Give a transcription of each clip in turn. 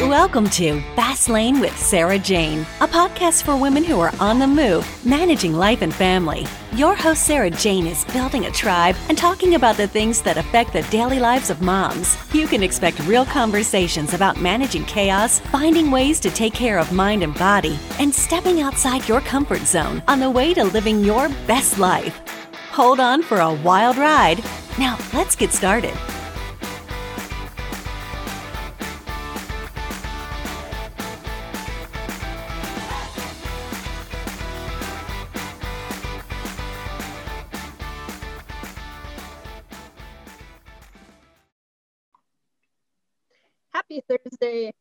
Welcome to Fast Lane with Sarah Jane, a podcast for women who are on the move, managing life and family. Your host, Sarah Jane, is building a tribe and talking about the things that affect the daily lives of moms. You can expect real conversations about managing chaos, finding ways to take care of mind and body, and stepping outside your comfort zone on the way to living your best life. Hold on for a wild ride. Now, let's get started.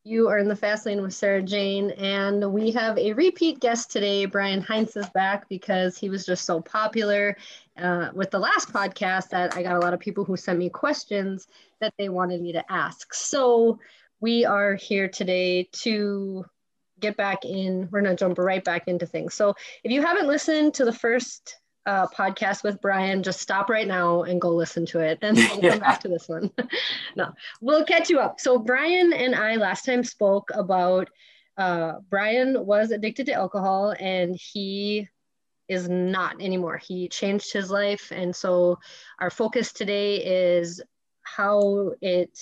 You are in the fast lane with Sarah Jane, and we have a repeat guest today. Brian Heinz is back because he was just so popular uh, with the last podcast that I got a lot of people who sent me questions that they wanted me to ask. So we are here today to get back in. We're going to jump right back into things. So if you haven't listened to the first uh, podcast with Brian, just stop right now and go listen to it and then come back to this one. no, we'll catch you up. So, Brian and I last time spoke about uh, Brian was addicted to alcohol and he is not anymore. He changed his life. And so, our focus today is how it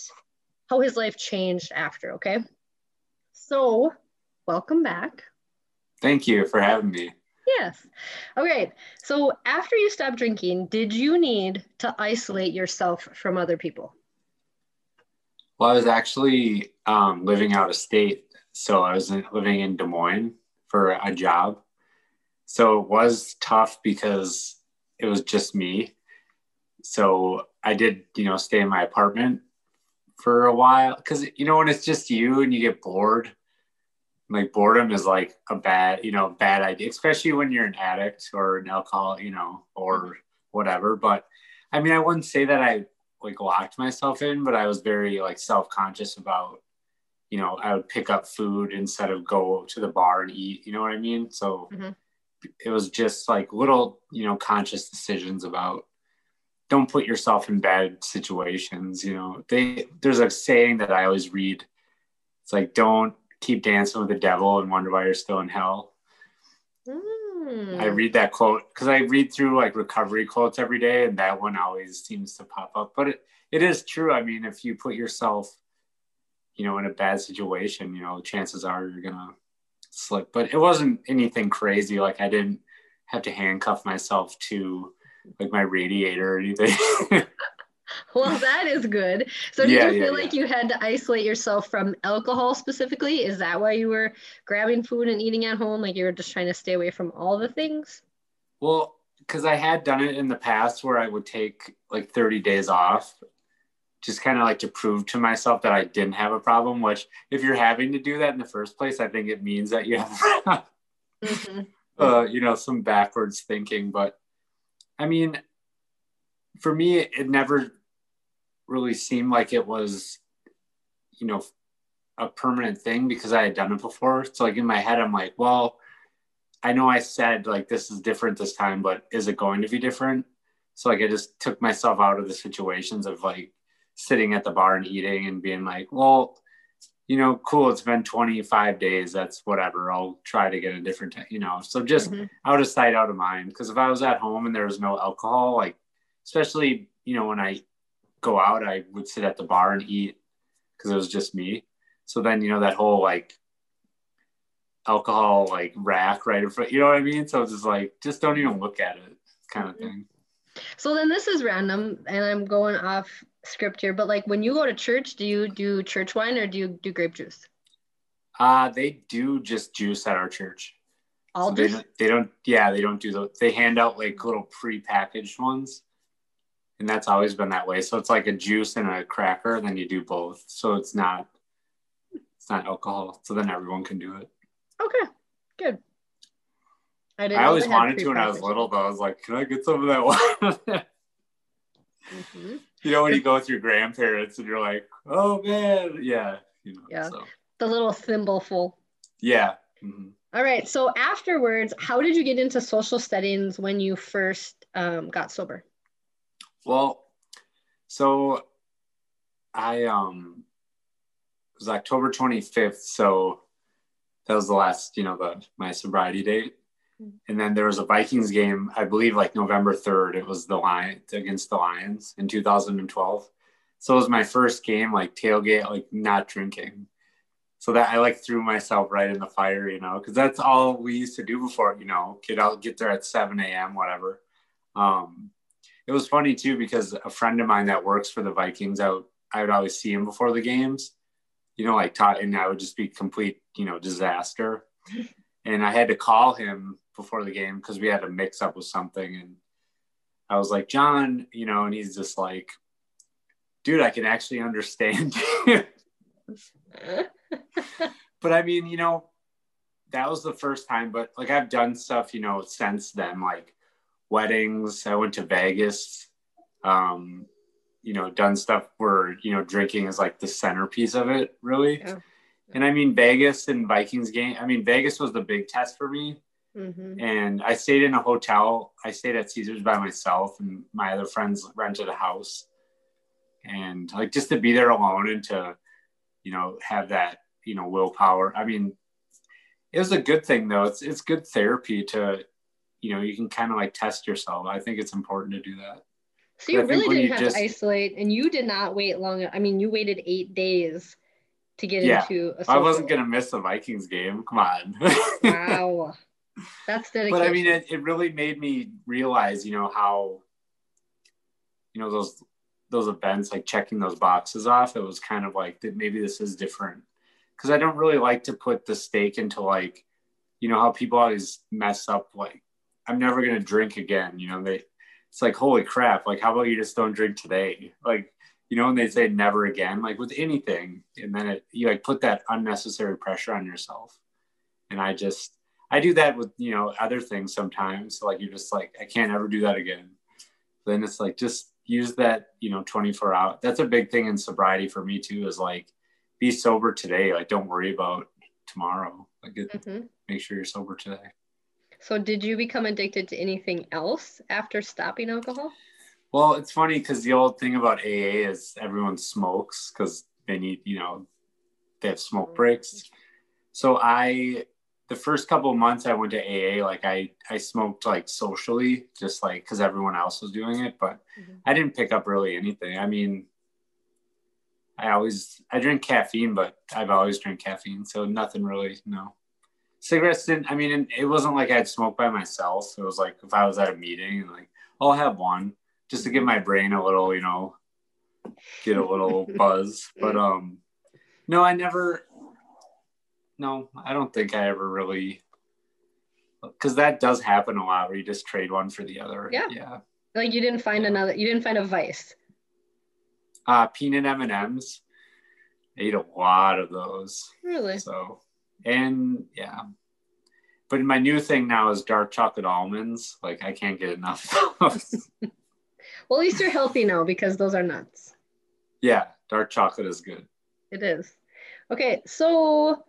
how his life changed after okay so welcome back thank you for having me Yes. Okay. So after you stopped drinking, did you need to isolate yourself from other people? Well, I was actually um, living out of state. So I was living in Des Moines for a job. So it was tough because it was just me. So I did, you know, stay in my apartment for a while because, you know, when it's just you and you get bored, like boredom is like a bad you know bad idea especially when you're an addict or an alcohol you know or whatever. But i mean i wouldn't say that i like locked myself in but i was very like self-conscious about you know i would pick up food instead of go to the bar and eat you know what i mean? So mm-hmm. it was just like little you know conscious decisions about don't put yourself in bad situations you know? They there's a saying that i always read. It's like don't keep dancing with the devil and wonder why you're still in hell. Mm. I read that quote because I read through like recovery quotes every day, and that one always seems to pop up. But it, it is true. I mean, if you put yourself, you know, in a bad situation, you know, chances are you're gonna slip. But it wasn't anything crazy. Like I didn't have to handcuff myself to like my radiator or anything. well, that is good. So, did yeah, you feel yeah, like yeah. you had to isolate yourself from alcohol specifically? Is that why you were grabbing food and eating at home? Like you were just trying to stay away from all the things? Well, because I had done it in the past where I would take like 30 days off, just kind of like to prove to myself that I didn't have a problem. Which, if you're having to do that in the first place, I think it means that you have, mm-hmm. uh, you know, some backwards thinking. But I mean, for me, it never really seemed like it was, you know, a permanent thing because I had done it before. So like in my head, I'm like, well, I know I said like this is different this time, but is it going to be different? So like I just took myself out of the situations of like sitting at the bar and eating and being like, well, you know, cool, it's been 25 days. That's whatever. I'll try to get a different, you know. So just mm-hmm. out of sight, out of mind. Because if I was at home and there was no alcohol, like especially you know when I go out, I would sit at the bar and eat because it was just me. So then you know that whole like alcohol like rack right in front, you know what I mean? So it's just like just don't even look at it kind of thing. So then this is random and I'm going off script here, but like when you go to church, do you do church wine or do you do grape juice? Uh they do just juice at our church. All so they, don't, they don't yeah, they don't do the, They hand out like little pre-packaged ones and that's always been that way. So it's like a juice and a cracker, then you do both. So it's not it's not alcohol. So then everyone can do it. Okay, good. I didn't. I always wanted to when I was little, though. I was like, "Can I get some of that wine?" mm-hmm. You know, when you go with your grandparents and you're like, "Oh man, yeah," you know. Yeah. So. The little thimbleful. Yeah. Mm-hmm. All right. So afterwards, how did you get into social settings when you first um, got sober? Well, so I um it was October 25th. So that was the last, you know, the my sobriety date. Mm-hmm. And then there was a Vikings game, I believe like November 3rd. It was the Lion against the Lions in 2012. So it was my first game, like tailgate, like not drinking. So that I like threw myself right in the fire, you know, because that's all we used to do before, you know, get out, get there at 7 a.m., whatever. Um, it was funny too because a friend of mine that works for the Vikings, I would, I would always see him before the games, you know, like taught, and I would just be complete, you know, disaster. and I had to call him before the game because we had a mix up with something, and I was like, John, you know, and he's just like, dude, I can actually understand you. but I mean, you know, that was the first time, but like I've done stuff, you know, since then, like weddings. I went to Vegas. Um, you know, done stuff where, you know, drinking is like the centerpiece of it, really. Yeah. And I mean, Vegas and Vikings game. I mean, Vegas was the big test for me. Mm-hmm. And I stayed in a hotel. I stayed at Caesars by myself, and my other friends rented a house. And like just to be there alone and to, you know, have that, you know, willpower. I mean, it was a good thing though. It's it's good therapy to you know you can kind of like test yourself. I think it's important to do that. So you really didn't you have just, to isolate and you did not wait long i mean you waited eight days to get yeah, into a i wasn't gonna miss the vikings game. Come on. Wow. That's dedication. but i mean it, it really made me realize you know how you know those those events like checking those boxes off it was kind of like that maybe this is different. Because i don't really like to put the stake into like you know how people always mess up like I'm never gonna drink again. You know, they it's like holy crap. Like, how about you just don't drink today? Like, you know, when they say never again, like with anything, and then it you like put that unnecessary pressure on yourself. And I just I do that with you know other things sometimes. So like you're just like I can't ever do that again. Then it's like just use that you know 24 hour. That's a big thing in sobriety for me too. Is like be sober today. Like don't worry about tomorrow. Like it, mm-hmm. make sure you're sober today. So, did you become addicted to anything else after stopping alcohol? Well, it's funny because the old thing about AA is everyone smokes because they need, you know, they have smoke mm-hmm. breaks. So I, the first couple of months I went to AA, like I, I smoked like socially, just like because everyone else was doing it, but mm-hmm. I didn't pick up really anything. I mean, I always I drink caffeine, but I've always drank caffeine, so nothing really. No cigarettes didn't i mean it wasn't like i'd smoke by myself. It was like if i was at a meeting and like i'll have one just to give my brain a little you know get a little buzz. But um no i never no i don't think i ever really because that does happen a lot where you just trade one for the other. Yeah. Yeah. Like you didn't find another you didn't find a vice. Uh peanut m&ms I ate a lot of those. Really? So and yeah. But my new thing now is dark chocolate almonds. Like i can't get enough well at least you're healthy now because those are nuts. Yeah dark chocolate is good. It is. Okay so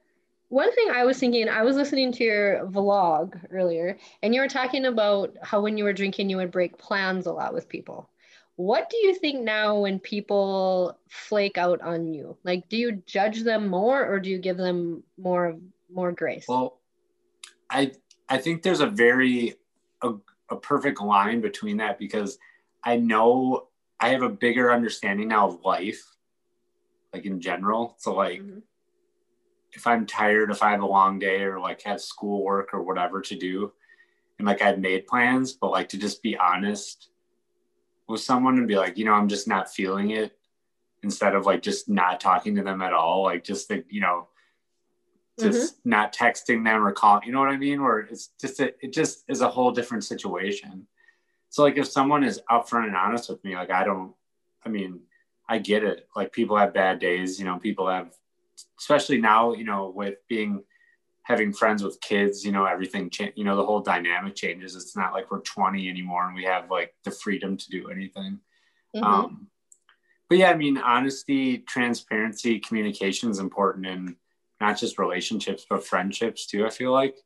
one thing i was thinking i was listening to your vlog earlier and you were talking about how when you were drinking you would break plans a lot with people what do you think now when people flake out on you? Like, do you judge them more or do you give them more more grace? Well, I I think there's a very a, a perfect line between that because I know I have a bigger understanding now of life, like in general. So like mm-hmm. if I'm tired, if I have a long day or like have schoolwork or whatever to do, and like I've made plans, but like to just be honest with someone and be like, you know, I'm just not feeling it instead of like just not talking to them at all. Like just the, you know, just mm-hmm. not texting them or calling, you know what I mean? Where it's just, a, it just is a whole different situation. So like if someone is upfront and honest with me, like I don't, I mean, I get it. Like people have bad days, you know, people have, especially now, you know, with being having friends with kids, you know, everything, cha- you know, the whole dynamic changes. It's not like we're 20 anymore and we have like the freedom to do anything. Mm-hmm. Um, but yeah, I mean, honesty, transparency, communication is important in not just relationships, but friendships too. I feel like,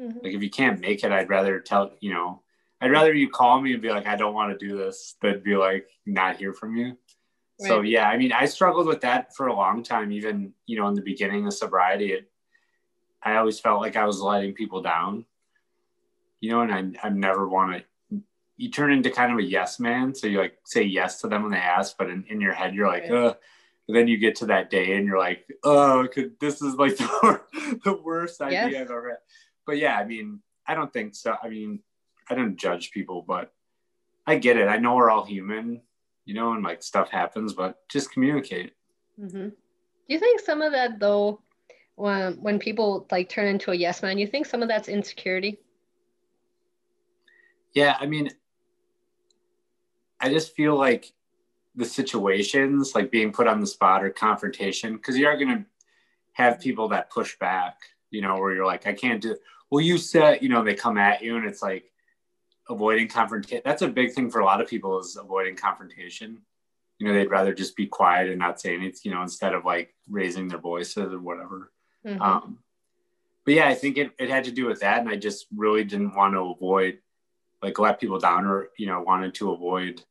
mm-hmm. like if you can't make it, I'd rather tell, you know, I'd rather you call me and be like, I don't want to do this, than be like, not hear from you. Right. So yeah, I mean, I struggled with that for a long time. Even you know, in the beginning of sobriety, it, I always felt like I was letting people down. You know, and I I never want to. You turn into kind of a yes man, so you like say yes to them when they ask, but in, in your head you're like, right. Then you get to that day and you're like, oh, could, this is like the, the worst idea yes. I've ever had. But yeah, I mean, I don't think so. I mean, I don't judge people, but I get it. I know we're all human, you know, and like stuff happens, but just communicate. Mm-hmm. Do you think some of that though, when when people like turn into a yes man, you think some of that's insecurity? Yeah, I mean, I just feel like the situations, like being put on the spot or confrontation, because you are going to have people that push back, you know, where you're like, I can't do. Well, you said, you know, they come at you, and it's like avoiding confrontation. That's a big thing for a lot of people is avoiding confrontation. You know, they'd rather just be quiet and not say anything, you know, instead of like raising their voices or whatever. Mm-hmm. Um, but yeah, I think it, it had to do with that. And I just really didn't want to avoid, like, let people down or, you know, wanted to avoid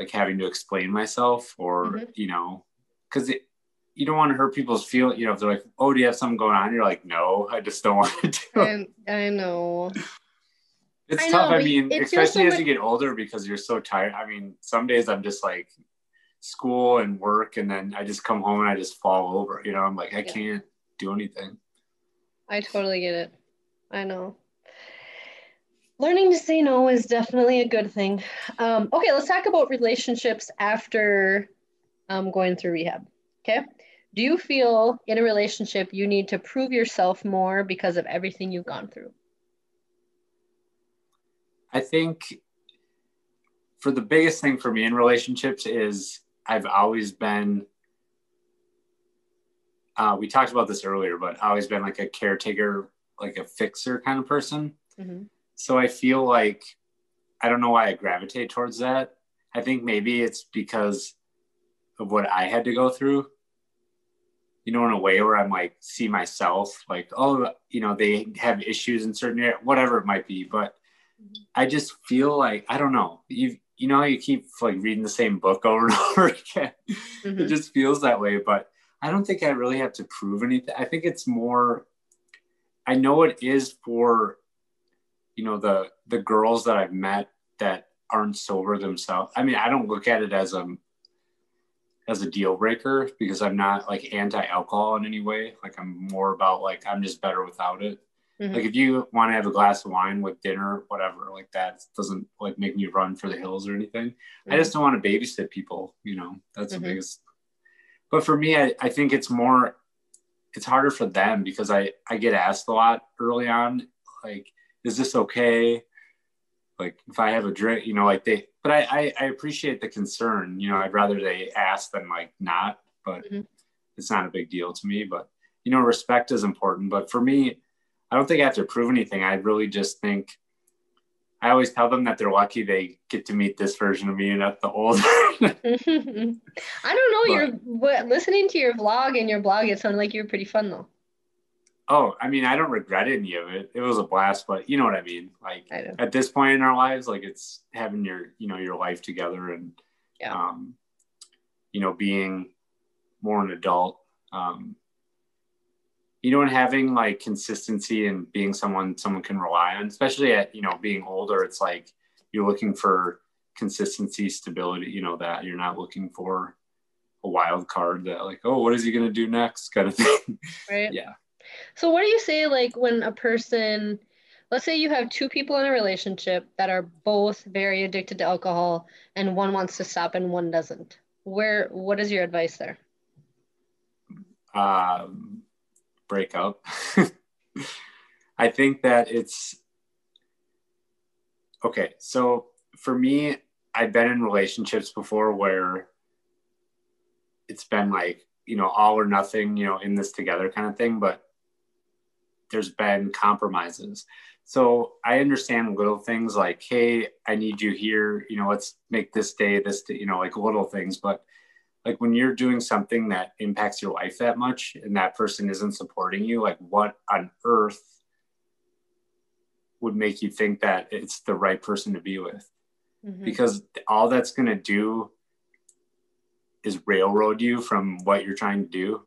like having to explain myself or mm-hmm. you know because you don't want to hurt people's feel you know if they're like oh do you have something going on you're like no i just don't want to do it. I, I know it's I tough know, i mean especially as you get older because you're so tired i mean some days i'm just like school and work and then i just come home and i just fall over you know i'm like i yeah. can't do anything i totally get it i know learning to say no is definitely a good thing. Um, okay, let's talk about relationships after um, going through rehab. Okay. Do you feel in a relationship you need to prove yourself more because of everything you've gone through? I think for the biggest thing for me in relationships is I've always been uh, we talked about this earlier, but always been like a caretaker, like a fixer kind of person. Mm-hmm. So I feel like I don't know why I gravitate towards that. I think maybe it's because of what I had to go through. You know, in a way where I'm like see myself like, oh, you know, they have issues in certain areas, whatever it might be. But I just feel like I don't know. You you know you keep like reading the same book over and over again. Mm-hmm. It just feels that way. But I don't think I really have to prove anything. I think it's more I know it is for you know the the girls that I've met that aren't sober themselves. I mean, I don't look at it as a as a deal breaker because I'm not like anti-alcohol in any way. Like I'm more about like I'm just better without it. Mm-hmm. Like if you want to have a glass of wine with dinner, whatever, like that doesn't like make me run for the hills or anything. Mm-hmm. I just don't want to babysit people, you know. That's mm-hmm. the biggest. But for me, I, I think it's more it's harder for them because I I get asked a lot early on like is this okay? Like if I have a drink, you know, like they, but I, I, I appreciate the concern, you know, I'd rather they ask than like not, but mm-hmm. it's not a big deal to me, but you know, respect is important. But for me, I don't think I have to prove anything. I really just think I always tell them that they're lucky they get to meet this version of me and not the old. I don't know. But, you're listening to your vlog and your blog. It sounded like you were pretty fun though. Oh, I mean, I don't regret any of it. It was a blast, but you know what I mean. Like I at this point in our lives, like it's having your, you know, your life together and, yeah. um, you know, being more an adult, um, you know, and having like consistency and being someone someone can rely on, especially at you know being older. It's like you're looking for consistency, stability. You know that you're not looking for a wild card that like, oh, what is he gonna do next, kind of thing. Right. yeah. So what do you say like when a person let's say you have two people in a relationship that are both very addicted to alcohol and one wants to stop and one doesn't. Where what is your advice there? Um break up. I think that it's okay. So for me, I've been in relationships before where it's been like, you know, all or nothing, you know, in this together kind of thing. But there's been compromises. So I understand little things like, hey, I need you here. You know, let's make this day this, day, you know, like little things. But like when you're doing something that impacts your life that much and that person isn't supporting you, like what on earth would make you think that it's the right person to be with? Mm-hmm. Because all that's going to do is railroad you from what you're trying to do.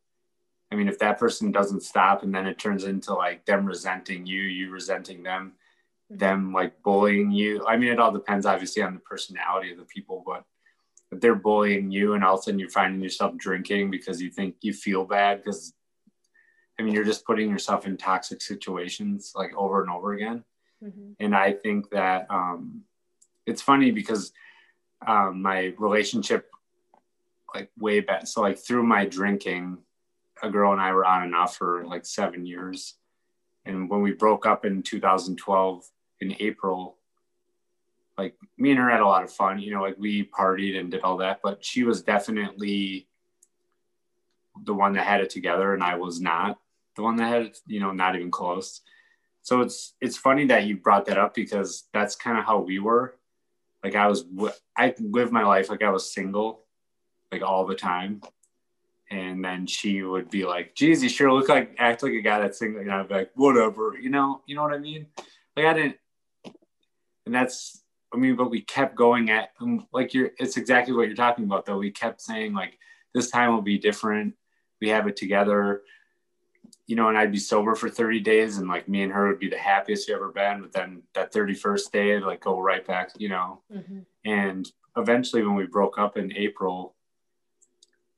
I mean, if that person doesn't stop and then it turns into like them resenting you, you resenting them, mm-hmm. them like bullying you. I mean, it all depends obviously on the personality of the people, but if they're bullying you and all of a sudden you're finding yourself drinking because you think you feel bad because I mean, you're just putting yourself in toxic situations like over and over again. Mm-hmm. And I think that um, it's funny because um, my relationship, like way back, so like through my drinking, a girl and I were on and off for like seven years. And when we broke up in 2012 in April, like me and her had a lot of fun, you know, like we partied and did all that, but she was definitely the one that had it together and I was not the one that had, you know, not even close. So it's it's funny that you brought that up because that's kind of how we were. Like I was, I lived my life like I was single, like all the time. And then she would be like, "Geez, you sure look like act like a guy that's single." And I'd be like, "Whatever," you know, you know what I mean? Like I didn't, and that's, I mean, but we kept going at, um, like you're, it's exactly what you're talking about though. We kept saying like, this time will be different. We have it together you know, and I'd be sober for 30 days and like me and her would be the happiest you ever been. But then that 31st day, I'd like go right back, you know. Mm-hmm. And eventually when we broke up in April,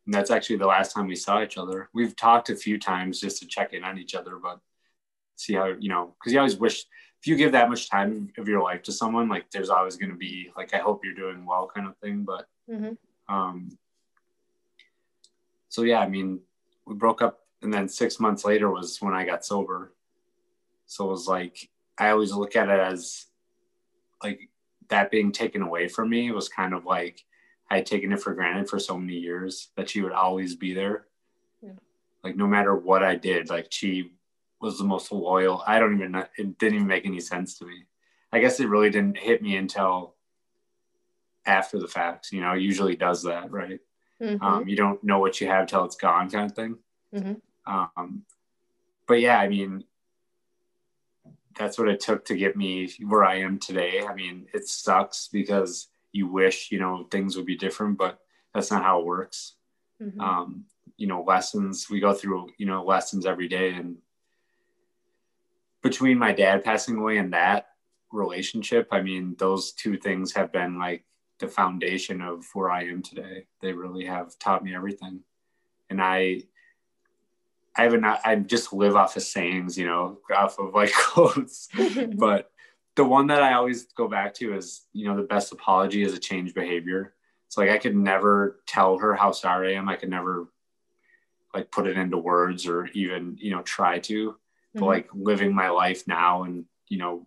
that's actually the last time we saw each other. We've talked a few times just to check in on each other, but see how, you know, because you always wish if you give that much time of your life to someone, like there's always going to be like, I hope you're doing well kind of thing. But, mm-hmm. um, so yeah, I mean, we broke up and then six months later was when I got sober. So it was like I always look at it as like that being taken away from me was kind of like I had taken it for granted for so many years that she would always be there. Yeah. Like no matter what I did, like she was the most loyal. I don't even know, it didn't even make any sense to me. I guess it really didn't hit me until after the fact. You know, usually does that, right? Mm-hmm. Um, you don't know what you have till it's gone, kind of thing. Mm-hmm. Um, but yeah, I mean, that's what it took to get me where I am today. I mean, it sucks because you wish, you know, things would be different, but that's not how it works. Mm-hmm. Um, you know, lessons, we go through, you know, lessons every day. And between my dad passing away and that relationship, I mean, those two things have been like the foundation of where I am today. They really have taught me everything. And I, I haven't, I just live off of sayings, you know, off of like quotes. but the one that I always go back to is, you know, the best apology is a change behavior. It's like I could never tell her how sorry I am. I could never like put it into words or even, you know, try to. Mm-hmm. But like living my life now and, you know,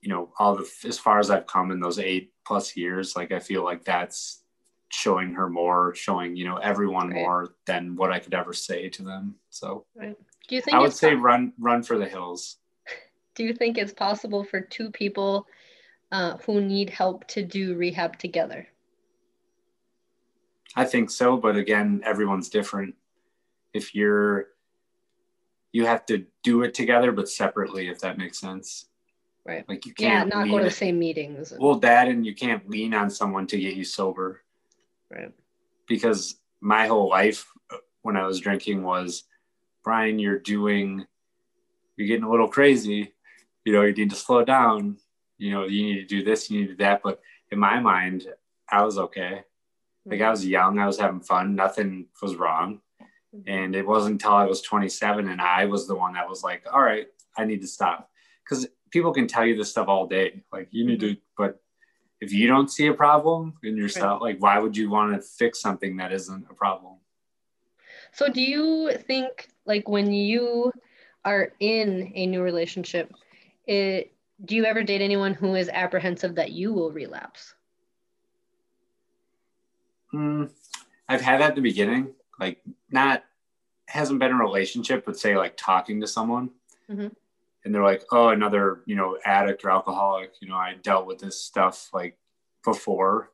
you know, all the as far as I've come in those eight plus years, like I feel like that's showing her more, showing you know everyone right. more than what I could ever say to them. So, right. do you think I would say po- run run for the hills? Do you think it's possible for two people uh, who need help to do rehab together? I think so, but again, everyone's different. If you're you have to do it together but separately if that makes sense right like you can't yeah not go to the same meetings well that and you can't lean on someone to get you sober Right. Because my whole life uh, when I was drinking was, Brian, you're doing, you're getting a little crazy. You know, you need to slow down. You know, you need to do this, you need to do that. But in my mind, I was okay. Like I hmm. was young, I was having fun, nothing was wrong. Mm-hmm. And it wasn't until I was 27 and I was the one that was like, all right, I need to stop. Because people can tell you this stuff all day. Like you need to, mm-hmm. but if you don't see a problem in yourself, right. like why would you want to fix something that isn't a problem? So do you think like when you are in a new relationship, it do you ever date anyone who is apprehensive that you will relapse? Mm, I've had that at the beginning, like not hasn't been a relationship, but say like talking to someone. Mm-hmm and they're like, oh, another, you know, addict or alcoholic. You know, I dealt with this stuff like before.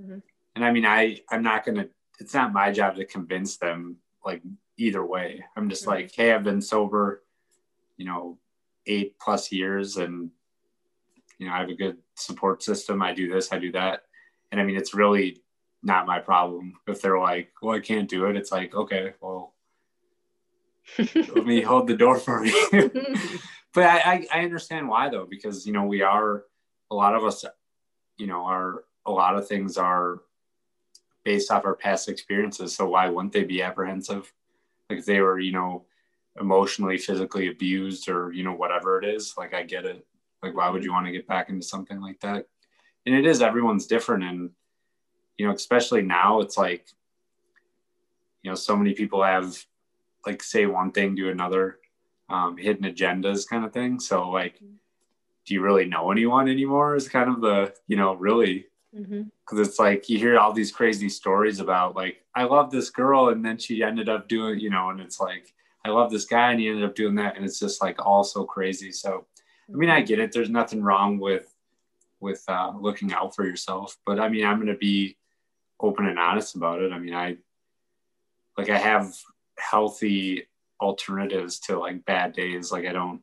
Mm-hmm. And I mean, I, I'm not to, it's not my job to convince them like either way. I'm just mm-hmm. like, hey, I've been sober, you know, eight plus years and, you know, I have a good support system. I do this, I do that. And I mean, it's really not my problem. If they're like, well, I can't do it, it's like, okay, well, let me hold the door for you. but I, I, I understand why though, because you know, we are a lot of us, you know, are a lot of things are based off our past experiences. So why wouldn't they be apprehensive? Like if they were, you know, emotionally, physically abused or, you know, whatever it is, like I get it. Like why would you want to get back into something like that? And it is everyone's different. And, you know, especially now it's like, you know, so many people have like say one thing, do another, um, hidden agendas kind of thing. So like, do you really know anyone anymore? Is kind of the, you know, really because mm-hmm. it's like you hear all these crazy stories about like I love this girl and then she ended up doing you know and it's like I love this guy and he ended up doing that and it's just like all so crazy so I mean I get it there's nothing wrong with with uh, looking out for yourself but I mean I'm gonna be open and honest about it I mean I like I have healthy alternatives to like bad days like I don't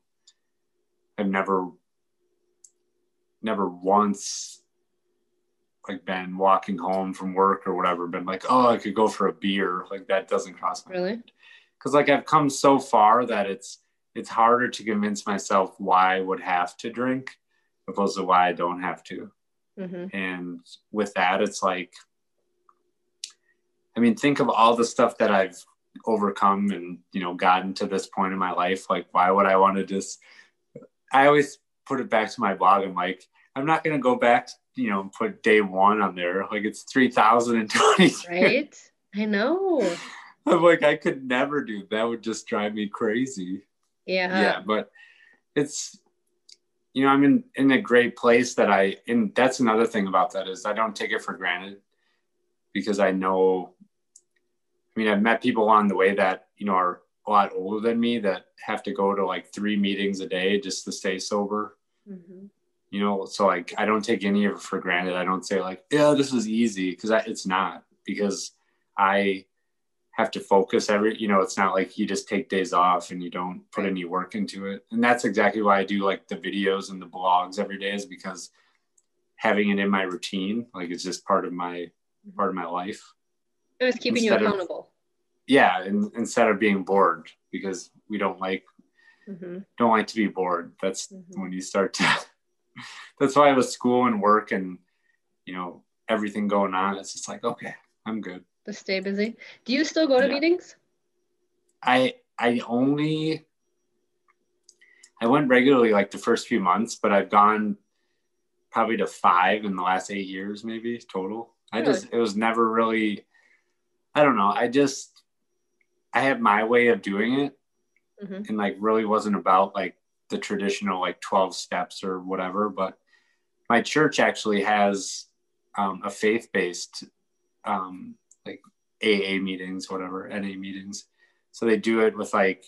I've never never once like been walking home from work or whatever, been like, oh, I could go for a beer. Like that doesn't cross my really? mind. Because like I've come so far that it's it's harder to convince myself why I would have to drink opposed to why I don't have to. Mm-hmm. And with that, it's like, I mean, think of all the stuff that I've overcome and you know gotten to this point in my life. Like, why would I want to just? I always put it back to my blog. I'm like, I'm not going to go back you know, put day one on there. Like it's 3020. Right. I know. I'm like, I could never do that. would just drive me crazy. Yeah. Yeah. But it's, you know, I'm in, in a great place that I, and that's another thing about that is I don't take it for granted because I know, I mean, I've met people on the way that, you know, are a lot older than me that have to go to like three meetings a day just to stay sober. Mm-hmm. You know so like i don't take any of it for granted. I don't say like yeah this is easy because it's not because i have to focus every you know it's not like you just take days off and you don't put any work into it. And that's exactly why i do like the videos and the blogs every day is because having it in my routine like it's just part of my part of my life it was keeping instead you accountable of, yeah and instead of being bored because we don't like mm-hmm. don't like to be bored that's mm-hmm. when you start to that's why with school and work and you know everything going on, it's just like okay, I'm good. To stay busy. Do you still go to yeah. meetings? I I only I went regularly like the first few months, but I've gone probably to five in the last eight years, maybe total. I just it was never really I don't know. I just I had my way of doing it mm-hmm. and like really wasn't about like the traditional like 12 steps or whatever but my church actually has um, a faith-based um, like aa meetings whatever na meetings so they do it with like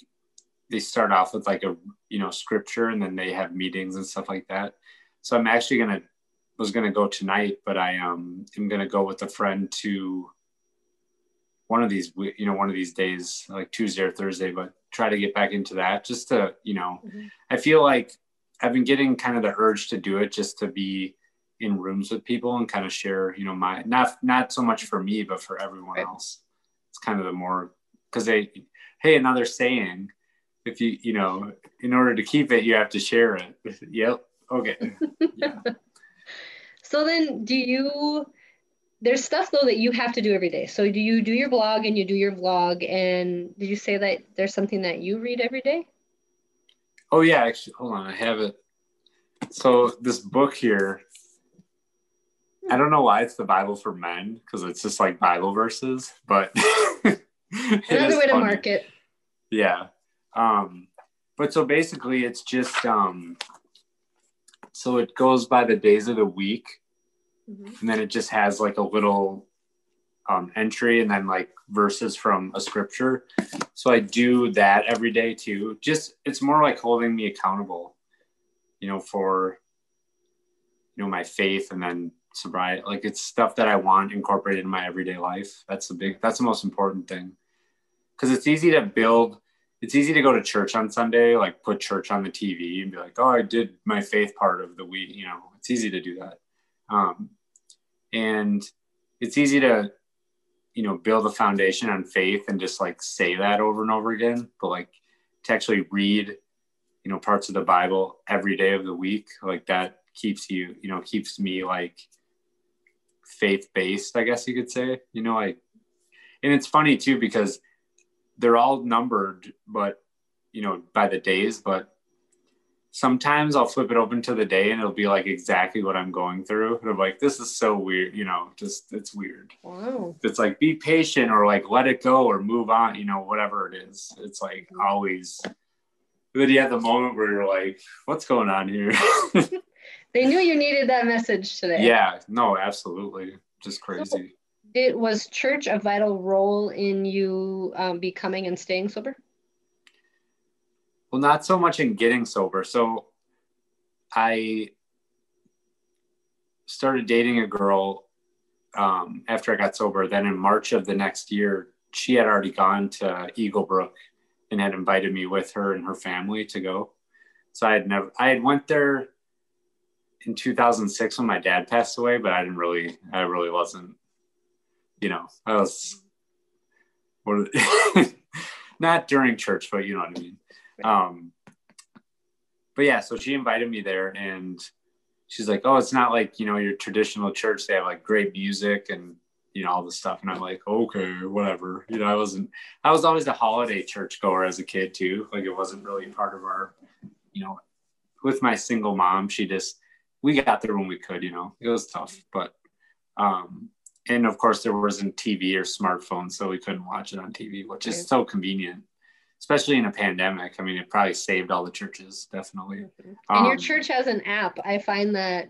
they start off with like a you know scripture and then they have meetings and stuff like that so i'm actually gonna was gonna go tonight but i um am gonna go with a friend to one of these you know one of these days like tuesday or thursday but try to get back into that just to you know mm-hmm. i feel like i've been getting kind of the urge to do it just to be in rooms with people and kind of share you know my not not so much for me but for everyone right. else it's kind of the more because they hey another saying if you you know in order to keep it you have to share it yep okay yeah. So then do you there's stuff though that you have to do every day. So do you do your blog and you do your vlog and did you say that there's something that you read every day? Oh yeah, actually hold on, I have it. So this book here, I don't know why it's the Bible for men because it's just like Bible verses, but another way to mark it. Yeah. Um, but so basically it's just um so it goes by the days of the week Mm-hmm. And then it just has like a little um, entry and then like verses from a scripture. So I do that every day too. Just it's more like holding me accountable, you know, for you know my faith and then sobriety. Like it's stuff that I want incorporated in my everyday life. That's the big. That's the most important thing. Because it's easy to build. It's easy to go to church on Sunday, like put church on the TV and be like, "Oh, I did my faith part of the week." You know, it's easy to do that. Um, and it's easy to you know build a foundation on faith and just like say that over and over again. But like to actually read you know parts of the bible every day of the week like that keeps you you know keeps me like faith based i guess you could say you know like and it's funny too because they're all numbered but you know by the days but sometimes I'll flip it open to the day and it'll be like exactly what I'm going through. And I'm like, this is so weird, you know, just it's weird. Wow. It's like be patient or like let it go or move on, you know, whatever it is. It's like mm-hmm. always but you have the moment where you're like, what's going on here? they knew you needed that message today. Yeah, no, absolutely. Just crazy. So, it was church a vital role in you um, becoming and staying sober? Well, not so much in getting sober. So I started dating a girl um, after I got sober. Then in March of the next year, she had already gone to Eagle Brook and had invited me with her and her family to go. So I had never, I had went there in 2006 when my dad passed away, but I didn't really, I really wasn't, you know, I was, not during church, but you know what I mean. Um, but yeah, so she invited me there and she's like, oh, it's not like, you know, your traditional church. They have like great music and, you know, all the stuff. And I'm like, okay, whatever. You know, I wasn't, I was always a holiday church goer as a kid too. Like it wasn't really part of our, you know, with my single mom, she just, we got there when we could, you know, it was tough, but, um, and of course there wasn't TV or smartphones, so we couldn't watch it on TV, which is so convenient especially in a pandemic. I mean, it probably saved all the churches, definitely. And um, your church has an app. I find that.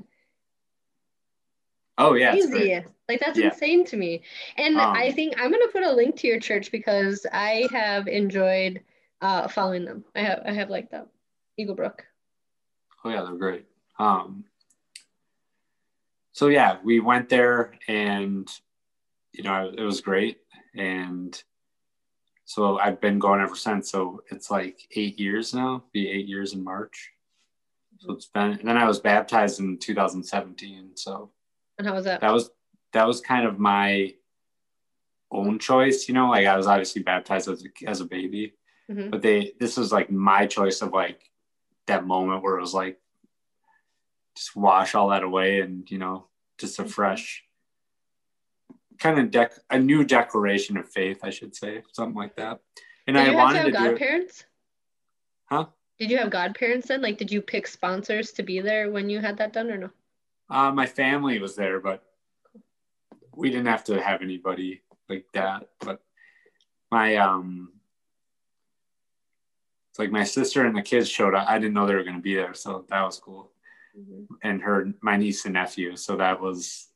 Oh yeah, crazy. Like that's yeah. insane to me. And um, I think I'm gonna put a link to your church because I have enjoyed uh, following them. I have I have liked them. Eagle Brook. Oh yeah, they're great. Um, so yeah, we went there and you know it was great and so I've been going ever since. So it's like eight years now, be eight years in March. So it's been, and then I was baptized in 2017. So, and how was that? That was, that was kind of my own choice, you know, like I was obviously baptized as a, as a baby, mm-hmm. but they, this was like my choice of like that moment where it was like, just wash all that away and, you know, just a mm-hmm. fresh, kind of dec- a new declaration of faith, I should say, something like that. And did I wanted to, to godparents? Do huh? Did you have godparents then? Like, did you pick sponsors to be there when you had that done, or no? Uh, my family was there, but we didn't have to have anybody like that. But my um, it's like my sister and the kids showed up. I didn't know they were going to be there, so that was cool. Mm-hmm. And her, my niece and nephew, so that was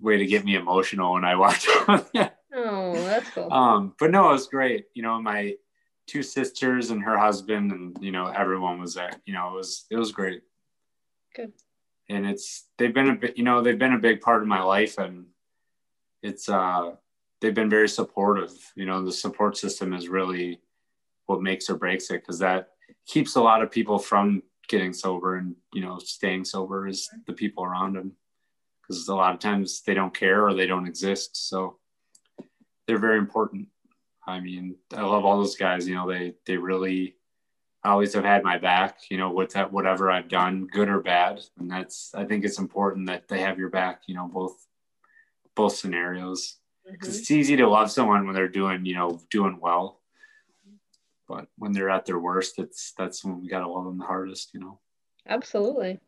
way to get me emotional when I watched it. oh, that's cool. Um, but no, it was great. You know, my two sisters and her husband, and you know, everyone was there. You know, it was it was great. Good. And it's they've been a bit, you know, they've been a big part of my life, and it's uh, they've been very supportive. You know, the support system is really what makes or breaks it because that keeps a lot of people from getting sober and you know staying sober is the people around them because a lot of times they don't care or they don't exist. So they're very important. I mean, I love all those guys. You know, they they really always have had my back. You know, with that whatever I've done, good or bad, and that's I think it's important that they have your back. You know, both both scenarios because mm-hmm. it's easy to love someone when they're doing you know doing well, but when they're at their worst, it's that's when we gotta love them the hardest. You know. Absolutely.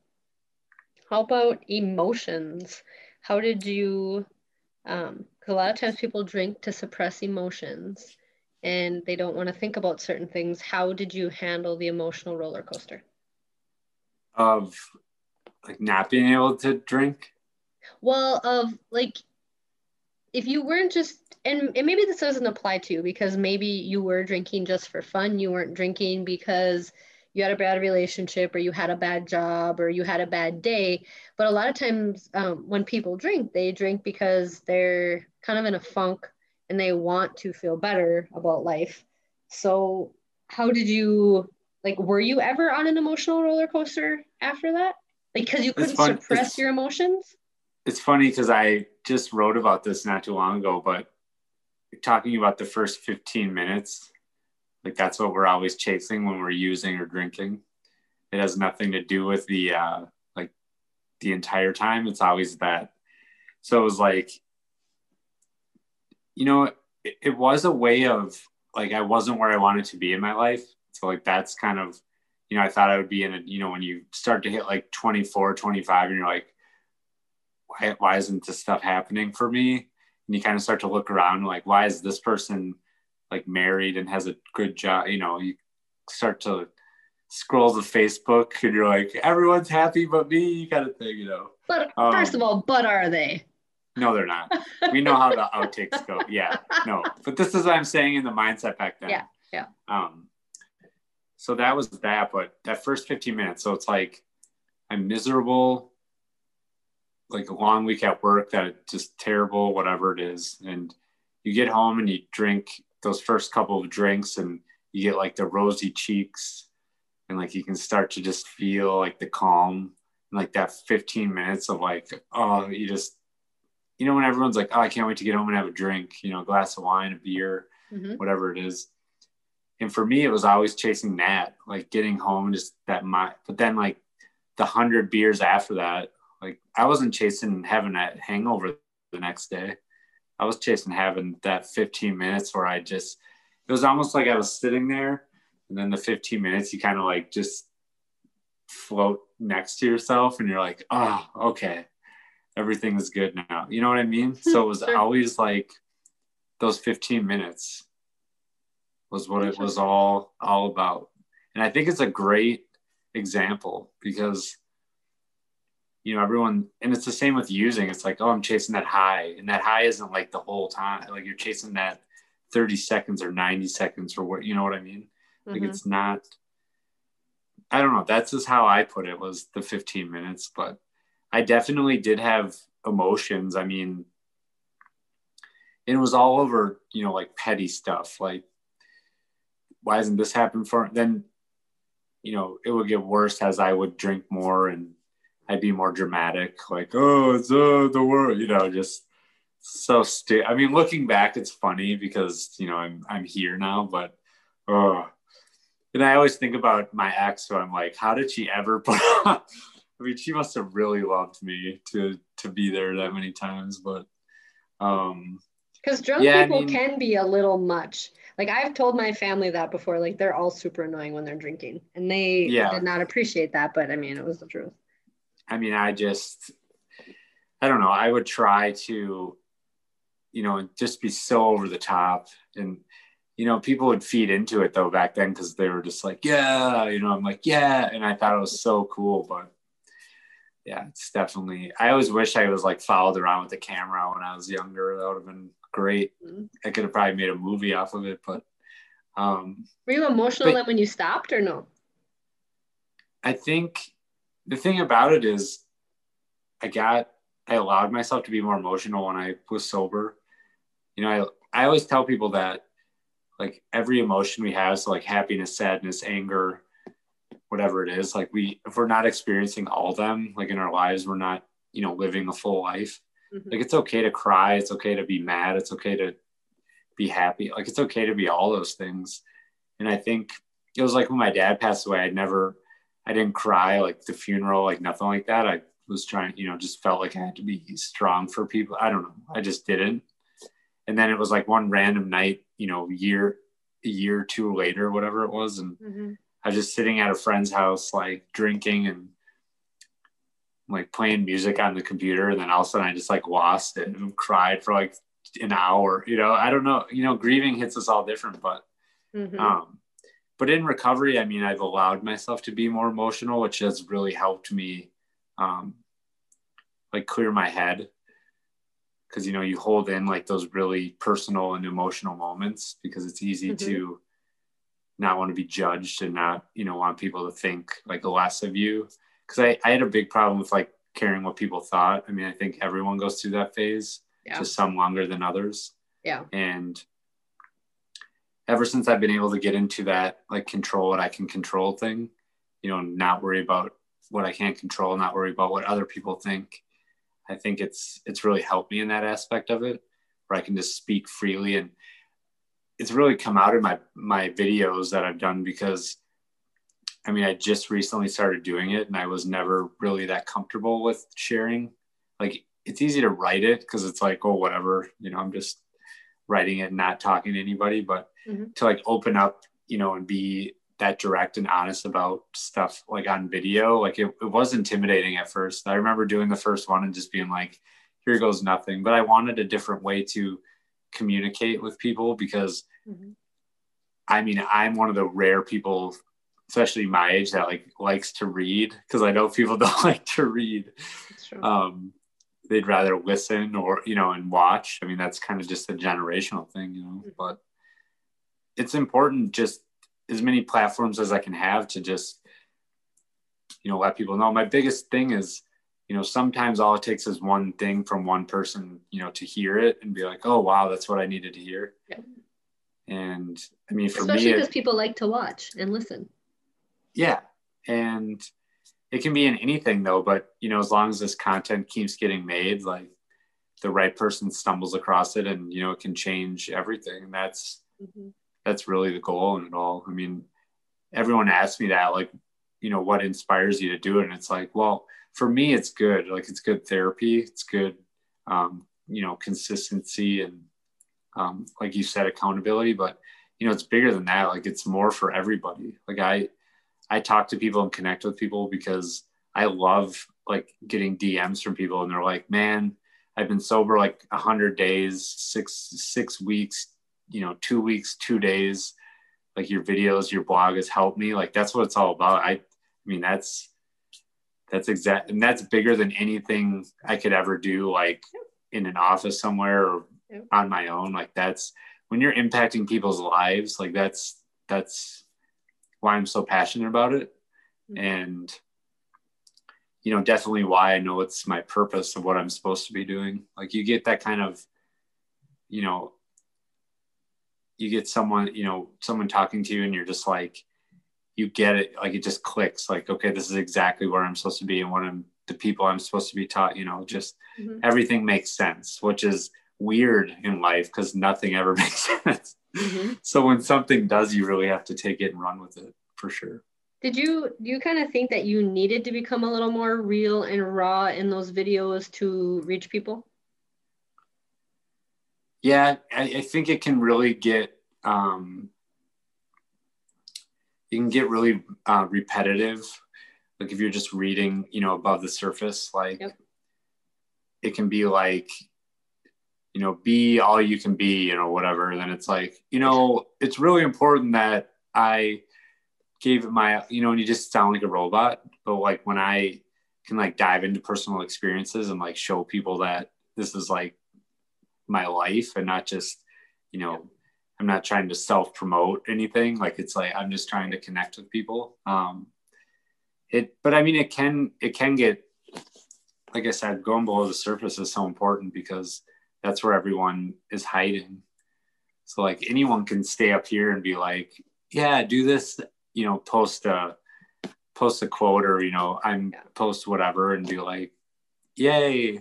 How about emotions? How did you, um, because a lot of times people drink to suppress emotions and they don't want to think about certain things. How did you handle the emotional roller coaster? Of like not being able to drink? Well, of like, if you weren't just, and, and maybe this doesn't apply to you because maybe you were drinking just for fun. You weren't drinking because you had a bad relationship or you had a bad job or you had a bad day. But a lot of times um, when people drink they drink because they're kind of in a funk and they want to feel better about life. So how did you like were you ever on an emotional roller coaster after that? Like because you couldn't suppress your emotions? It's funny because I just wrote about this not too long ago, but talking about the first 15 minutes, like that's what we're always chasing when we're using or drinking. It has nothing to do with the uh like the entire time. It's always that. So it was like, you know, it, it was a way of like I wasn't where I wanted to be in my life. So like that's kind of, you know, I thought I would be in a, you know, when you start to hit like 24, 25 and you're like, why, why isn't this stuff happening for me? And you kind of start to look around like, why is this person like married and has a good job? You know, you start to scroll the Facebook and you're like, everyone's happy but me, kind of thing, you know. But um, first of all, but are they? No, they're not. we know how the outtakes go. Yeah, no. But this is what I'm saying in the mindset back then. Yeah, yeah. Um, so that was that. But that first 15 minutes, so it's like I'm miserable like a long week at work that just terrible, whatever it is. And you get home and you drink those first couple of drinks and you get like the rosy cheeks and like you can start to just feel like the calm and like that 15 minutes of like, oh, you just, you know, when everyone's like, oh, I can't wait to get home and have a drink, you know, a glass of wine, a beer, mm-hmm. whatever it is. And for me, it was always chasing that, like getting home, just that my, but then like the hundred beers after that, like I wasn't chasing having that hangover the next day. I was chasing having that 15 minutes where I just it was almost like I was sitting there and then the 15 minutes you kind of like just float next to yourself and you're like, oh, okay, everything is good now. You know what I mean? So it was always like those 15 minutes was what it was all all about. And I think it's a great example because you know, everyone, and it's the same with using. It's like, oh, I'm chasing that high, and that high isn't like the whole time. Like you're chasing that 30 seconds or 90 seconds or what, you know what I mean? Like mm-hmm. it's not. I don't know. That's just how I put it. Was the 15 minutes, but I definitely did have emotions. I mean, it was all over, you know, like petty stuff. Like, why hasn't this happened for? Then, you know, it would get worse as I would drink more and I'd be more dramatic, like, oh, it's uh, the world, you know, just so stu- I mean, looking back, it's funny because, you know, I'm, I'm here now, but, oh, and I always think about my ex, so I'm like, how did she ever put? I mean, she must have really loved me to, to be there that many times, but, um, because drunk yeah, people I mean, can be a little much. Like I've told my family that before. Like they're all super annoying when they're drinking, and they yeah. did not appreciate that. But I mean, it was the truth. I mean, I just, I don't know. I would try to, you know, just be so over the top. And, you know, people would feed into it though back then because they were just like, yeah, you know, I'm like, yeah. And I thought it was so cool. But yeah, it's definitely, I always wish I was like followed around with the camera when I was younger. That would have been great. Mm-hmm. I could have probably made a movie off of it. But, um, were you emotional but, when you stopped or no? I think the thing about it is I got I allowed myself to be more emotional when I was sober. You know, I I always tell people that like every emotion we have, so like happiness, sadness, anger, whatever it is, like we if we're not experiencing all of them like in our lives, we're not, you know, living a full life. Mm-hmm. Like it's okay to cry, it's okay to be mad, it's okay to be happy. Like it's okay to be all those things. And I think it was like when my dad passed away, I'd never I didn't cry like the funeral, like nothing like that. I was trying, you know, just felt like I had to be strong for people. I don't know. I just didn't. And then it was like one random night, you know, year, a year or two later, whatever it was. And mm-hmm. I was just sitting at a friend's house, like drinking and like playing music on the computer. And then all of a sudden I just like lost it and cried for like an hour. You know, I don't know, you know, grieving hits us all different, but mm-hmm. um, but in recovery, I mean, I've allowed myself to be more emotional, which has really helped me, um, like clear my head. Because you know, you hold in like those really personal and emotional moments because it's easy mm-hmm. to not want to be judged and not, you know, want people to think like less of you. Because I, I had a big problem with like caring what people thought. I mean, I think everyone goes through that phase, yeah. just some longer than others. Yeah. And ever since I've been able to get into that like control what I can control thing, you know, not worry about what I can't control, not worry about what other people think. I think it's it's really helped me in that aspect of it, where I can just speak freely, and it's really come out in my my videos that I've done because, I mean, I just recently started doing it, and I was never really that comfortable with sharing. Like, it's easy to write it because it's like, oh, whatever, you know, I'm just writing it, not talking to anybody, but mm-hmm. to like open up, you know, and be that direct and honest about stuff like on video like it, it was intimidating at first i remember doing the first one and just being like here goes nothing but i wanted a different way to communicate with people because mm-hmm. i mean i'm one of the rare people especially my age that like likes to read because i know people don't like to read um they'd rather listen or you know and watch i mean that's kind of just a generational thing you know mm-hmm. but it's important just as many platforms as I can have to just, you know, let people know. My biggest thing is, you know, sometimes all it takes is one thing from one person, you know, to hear it and be like, oh, wow, that's what I needed to hear. Yeah. And I mean, for Especially me, because people like to watch and listen. Yeah. And it can be in anything though, but, you know, as long as this content keeps getting made, like the right person stumbles across it and, you know, it can change everything. And that's, mm-hmm that's really the goal in it all. I mean, everyone asks me that, like, you know, what inspires you to do it? And it's like, well, for me, it's good. Like, it's good therapy. It's good, um, you know, consistency and, um, like you said, accountability. But, you know, it's bigger than that. Like, it's more for everybody. Like, I, I talk to people and connect with people because I love like getting DMs from people and they're like, man, I've been sober like a hundred days, six, six weeks, you know two weeks two days. Like your videos your blog has helped me. Like that's what it's all about. I, I mean that's that's exact and that's bigger than anything i could ever do like in an office somewhere or on my own. Like that's when you're impacting people's lives like that's that's why i'm so passionate about it mm-hmm. and you know definitely why i know it's my purpose of what i'm supposed to be doing like you get that kind of you know you get someone you know someone talking to you and you're just like you get it like it just clicks like okay this is exactly where i'm supposed to be and what i'm the people i'm supposed to be taught you know just mm-hmm. everything makes sense which is weird in life because nothing ever makes sense mm-hmm. so when something does you really have to take it and run with it for sure did you do you kind of think that you needed to become a little more real and raw in those videos to reach people yeah, I, I think it can really get um, you can get really uh, repetitive. Like if you're just reading, you know, above the surface, like yep. it can be like, you know, be all you can be, you know, whatever. Then it's like, you know, it's really important that I gave it my, you know, and you just sound like a robot. But like when I can like dive into personal experiences and like show people that this is like my life and not just you know i'm not trying to self promote anything like it's like i'm just trying to connect with people um it but i mean it can it can get like i said going below the surface is so important because that's where everyone is hiding. So like anyone can stay up here and be like yeah do this you know post a post a quote or you know i'm post whatever and be like yay.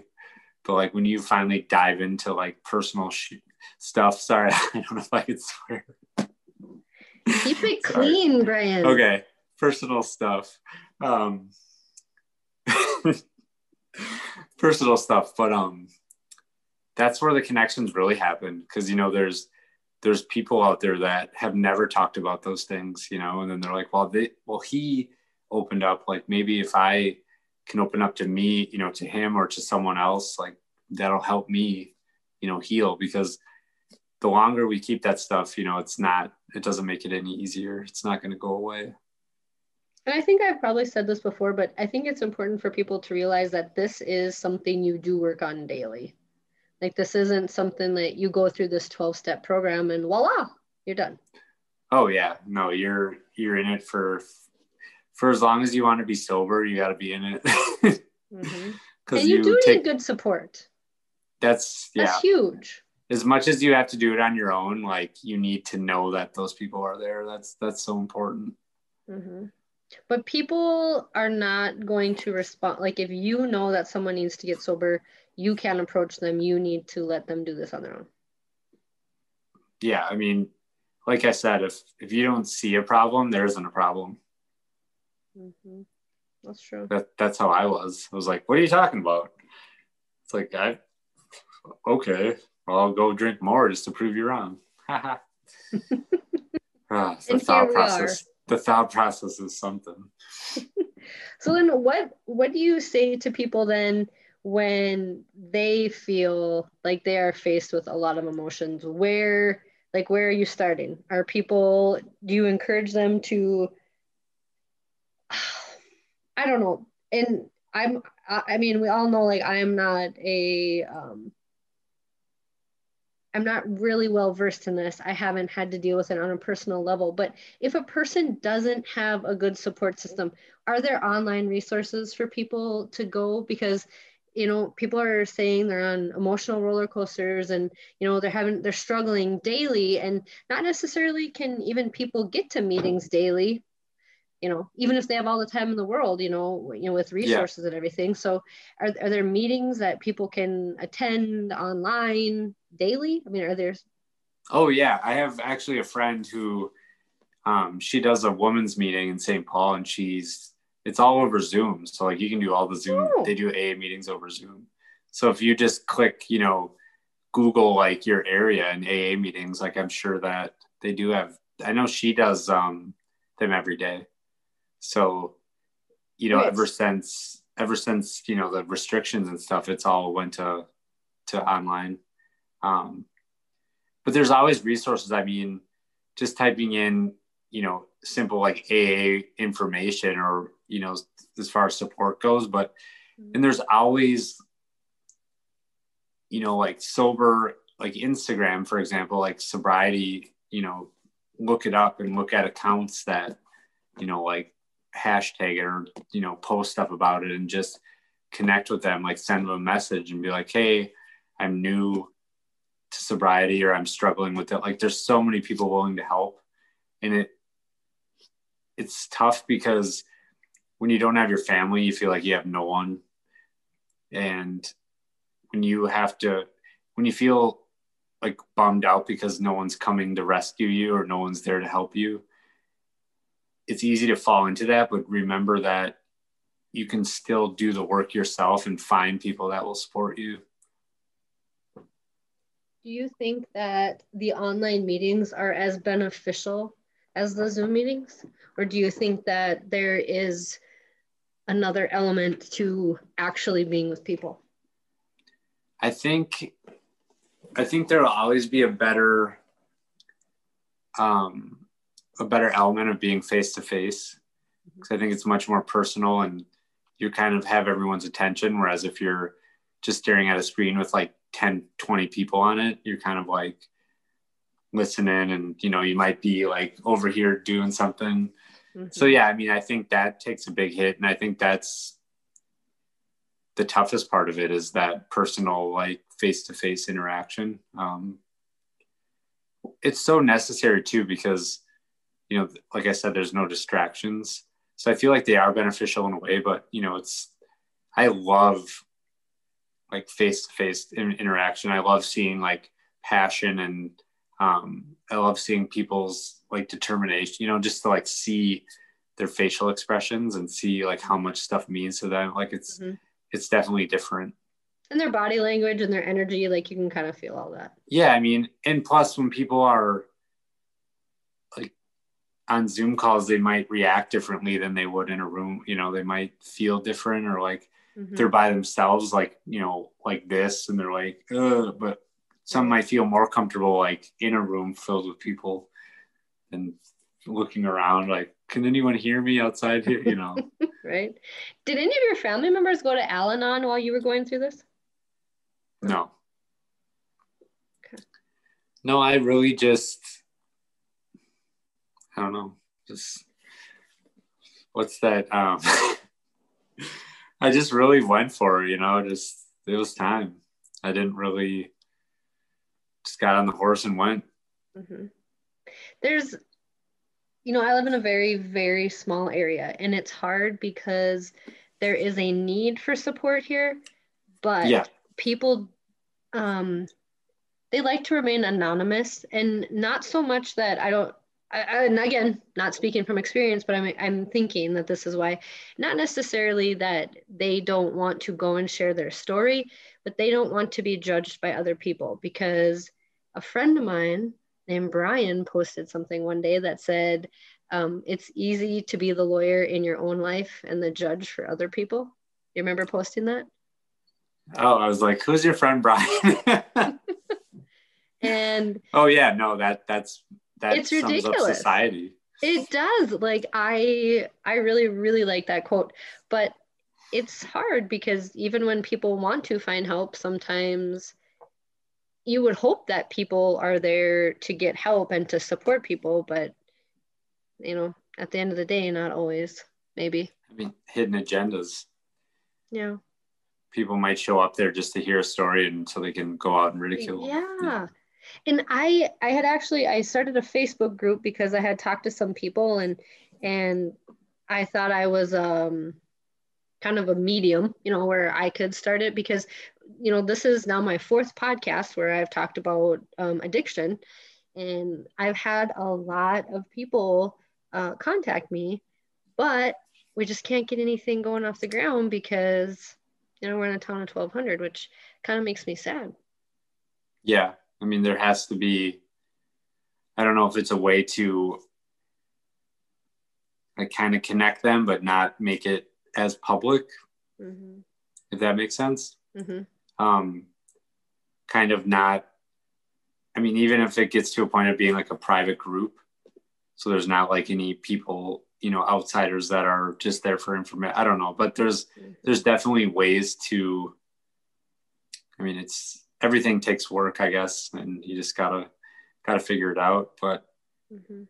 But like when you finally dive into like personal sh- stuff sorry i don't know if i could swear. Keep it clean brian. Okay personal stuff um personal stuff but um that's where the connections really happen because you know there's there's people out there that have never talked about those things you know and then they're like well they well he opened up like maybe if i can open up to me, you know, to him or to someone else, like that'll help me, you know, heal because the longer we keep that stuff, you know, it's not, it doesn't make it any easier. It's not going to go away. And I think I've probably said this before, but I think it's important for people to realize that this is something you do work on daily. Like this isn't something that you go through this 12 step program and voila, you're done. Oh yeah. No, you're you're in it for for as long as you want to be sober, you got to be in it. mm-hmm. And you, you do take, need good support. That's yeah. That's huge. As much as you have to do it on your own, like you need to know that those people are there. That's that's so important. Mm-hmm. but people are not going to respond like if you know that someone needs to get sober you can't approach them you need to let them do this on their own. Yeah i mean like i said if if you don't see a problem there isn't a problem. Mm-hmm. that's true. That that's how i was. I was like what are you talking about? It's like i okay well, i'll go drink more just to prove you wrong. Ah, the thought process. the thought process is something. So then what what do you say to people then when they feel like they are faced with a lot of emotions where like where are you starting are people do you encourage them to i don't know and i'm i mean we all know like i'm not a um I'm not really well versed in this. I haven't had to deal with it on a personal level. But if a person doesn't have a good support system, are there online resources for people to go? Because you know people are saying they're on emotional roller coasters and you know they're having they're struggling daily and not necessarily can even people get to meetings daily you know even if they have all the time in the world you know you know with resources yeah. and everything. So are, are there meetings that people can attend online daily? I mean are there oh yeah. I have actually a friend who um, she does a women's meeting in st paul and she's it's all over zoom. So like you can do all the zoom oh. they do aa meetings over zoom. So if you just click you know google like your area and aa meetings like i'm sure that they do have i know she does um, them every day. So you know ever since ever since you know the restrictions and stuff it's all went to to online. Um, but there's always resources. I mean just typing in you know simple like aa information or you know as far as support goes but mm-hmm. and there's always you know like sober like instagram for example like sobriety you know look it up and look at accounts that you know like hashtag it or you know post stuff about it and just connect with them like send them a message and be like hey i'm new to sobriety or i'm struggling with it. Like there's so many people willing to help and it it's tough because when you don't have your family you feel like you have no one and when you have to when you feel like bummed out because no one's coming to rescue you or no one's there to help you it's easy to fall into that, but remember that you can still do the work yourself and find people that will support you. Do you think that the online meetings are as beneficial as the Zoom meetings? Or do you think that there is another element to actually being with people? I think I think there will always be a better um, a better element of being face to face because I think it's much more personal and you kind of have everyone's attention. Whereas if you're just staring at a screen with like 10, 20 people on it, you're kind of like listening and you know, you might be like over here doing something. Mm-hmm. So yeah, I mean, I think that takes a big hit. And I think that's the toughest part of it is that personal, like face to face interaction. Um, it's so necessary too because you know, like I said, there's no distractions. So I feel like they are beneficial in a way, but you know, it's, I love like face to face interaction. I love seeing like passion and um, I love seeing people's like determination, you know, just to like see their facial expressions and see like how much stuff means to them. Like it's, mm-hmm. it's definitely different. And their body language and their energy, like you can kind of feel all that. Yeah. I mean, and plus when people are like on Zoom calls, they might react differently than they would in a room. You know, they might feel different or like mm-hmm. they're by themselves, like, you know, like this, and they're like, Ugh, but some might feel more comfortable like in a room filled with people and looking around like, can anyone hear me outside here? You know. right. Did any of your family members go to Al Anon while you were going through this? No. Okay. No, I really just I don't know, just what's that? Um, I just really went for it, you know, just it was time. I didn't really just got on the horse and went. Mm-hmm. There's you know, I live in a very, very small area and it's hard because there is a need for support here, but Yeah. people, um, they like to remain anonymous and not so much that I don't, I, I, and again, not speaking from experience, but I'm, I'm thinking that this is why, not necessarily that they don't want to go and share their story, but they don't want to be judged by other people because a friend of mine named Brian posted something one day that said, um, It's easy to be the lawyer in your own life and the judge for other people. You remember posting that? Oh, I was like, who's your friend Brian? And oh yeah, no, that that's that It's ridiculous. society. it does. Like, I, I really, really like that quote, but it's hard because even when people want to find help, sometimes you would hope that people are there to get help and to support people, but you know, at the end of the day, not always, maybe. I mean, hidden agendas. Yeah. People might show up there just to hear a story and so they can go out and ridicule. them. Yeah. And I I had actually I started a Facebook group because I had talked to some people and and I thought I was um kind of a medium, you know, where I could start it because you know, this is now my fourth podcast where I've talked about um, addiction and I've had a lot of people uh, contact me, but we just can't get anything going off the ground because you know, we're in a town of 1200, which kind of makes me sad. Yeah. I mean, there has to be, I don't know if it's a way to like kind of connect them, but not make it as public, hmm if that makes sense. hmm Um, kind of not, I mean, even if it gets to a point of being like a private group, so there's not like any people, you know, outsiders that are just there for information. I don't know, but there's, there's definitely ways to, I mean, it's, everything takes work, I guess, and you just gotta, gotta figure it out. But hmm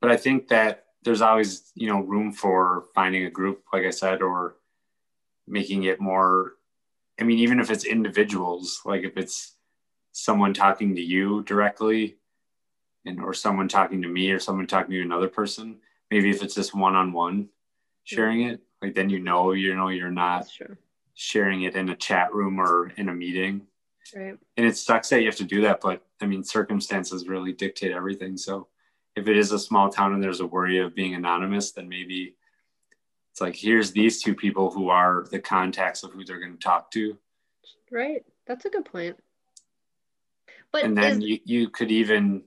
but I think that there's always you know room for finding a group, like I said, or making it more. I mean, even if it's individuals, like if it's someone talking to you directly, and or someone talking to me, or someone talking to another person, maybe if it's just one on one sharing it, like then you know you know you're not sharing it in a chat room or in a meeting. Right. and it sucks that you have to do that but i mean circumstances really dictate everything so if it is a small town and there's a worry of being anonymous then maybe it's like here's these two people who are the contacts of who they're going to talk to Right. That's a good point. But and then is, you, you could even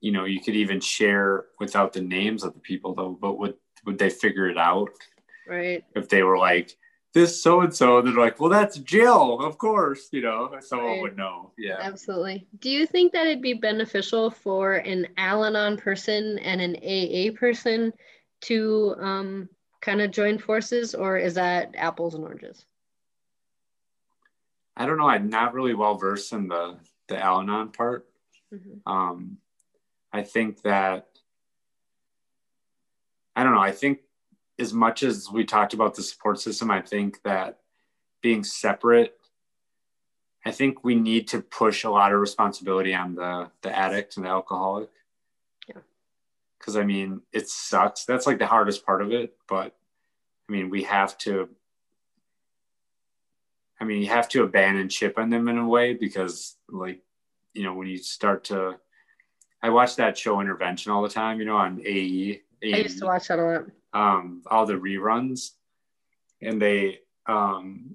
you know you could even share without the names of the people though but would would they figure it out right. if they were like this so and so they're like well that's jill of course you know someone Right. would know yeah Absolutely. Do you think that it'd be beneficial for an Al Anon person and an AA person to um, kind of join forces, or is that apples and oranges? I don't know. I'm not really well versed in the the Al-Anon part. Mhm. Um, I think that I don't know. I think as much as we talked about the support system, I think that being separate, I think we need to push a lot of responsibility on the the addict and the alcoholic. Yeah. Because I mean, it sucks. That's like the hardest part of it. But I mean, we have to I mean, you have to abandon ship on them in a way because, like, you know, when you start to, I watch that show Intervention all the time, you know, on AE, I used to watch that a lot. Um, all the reruns, and they, um,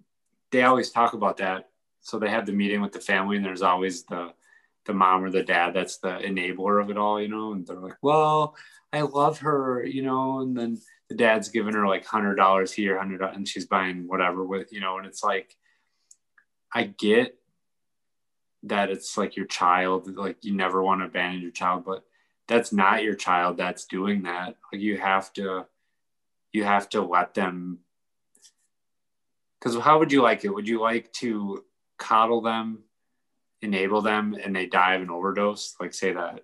they always talk about that. So they have the meeting with the family, and there's always the, the mom or the dad that's the enabler of it all, you know, and they're like, well, I love her, you know, and then the dad's giving her like hundred dollars here, hundred, and she's buying whatever with, you know, and it's like, I get that it's like your child, like you never want to abandon your child, but that's not your child that's doing that. Like you have to, you have to let them. Because how would you like it? Would you like to coddle them, enable them, and they die of an overdose? Like say that,